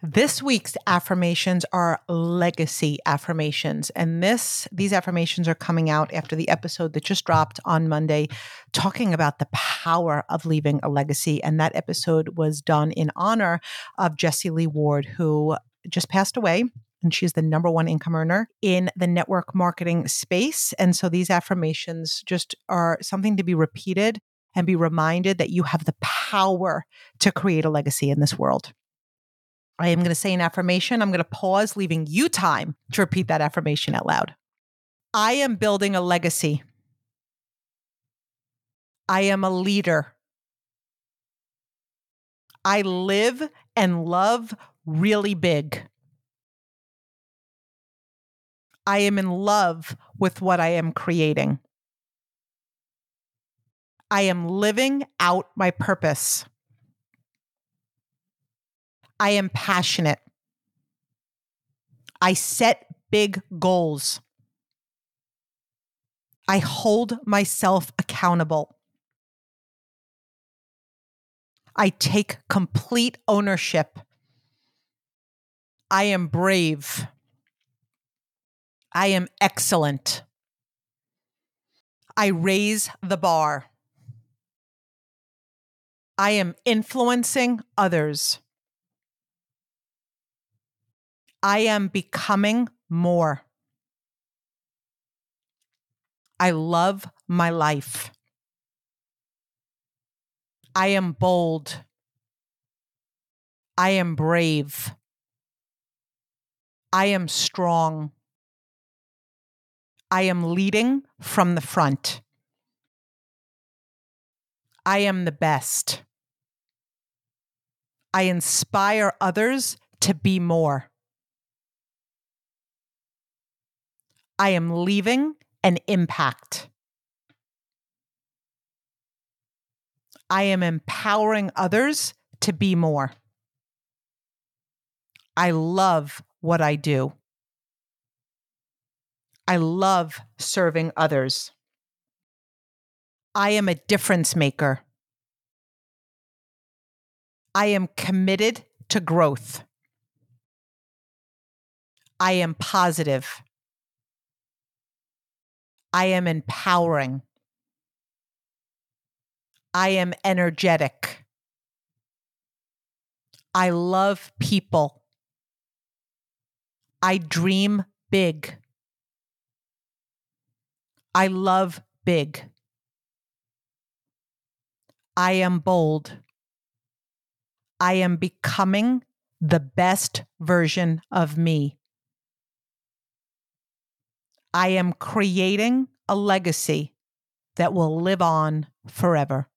This week's affirmations are legacy affirmations. And this these affirmations are coming out after the episode that just dropped on Monday talking about the power of leaving a legacy. And that episode was done in honor of Jessie Lee Ward who just passed away. And she's the number one income earner in the network marketing space. And so these affirmations just are something to be repeated and be reminded that you have the power to create a legacy in this world. I am going to say an affirmation. I'm going to pause, leaving you time to repeat that affirmation out loud. I am building a legacy. I am a leader. I live and love really big. I am in love with what I am creating. I am living out my purpose. I am passionate. I set big goals. I hold myself accountable. I take complete ownership. I am brave. I am excellent. I raise the bar. I am influencing others. I am becoming more. I love my life. I am bold. I am brave. I am strong. I am leading from the front. I am the best. I inspire others to be more. I am leaving an impact. I am empowering others to be more. I love what I do. I love serving others. I am a difference maker. I am committed to growth. I am positive. I am empowering. I am energetic. I love people. I dream big. I love big. I am bold. I am becoming the best version of me. I am creating a legacy that will live on forever.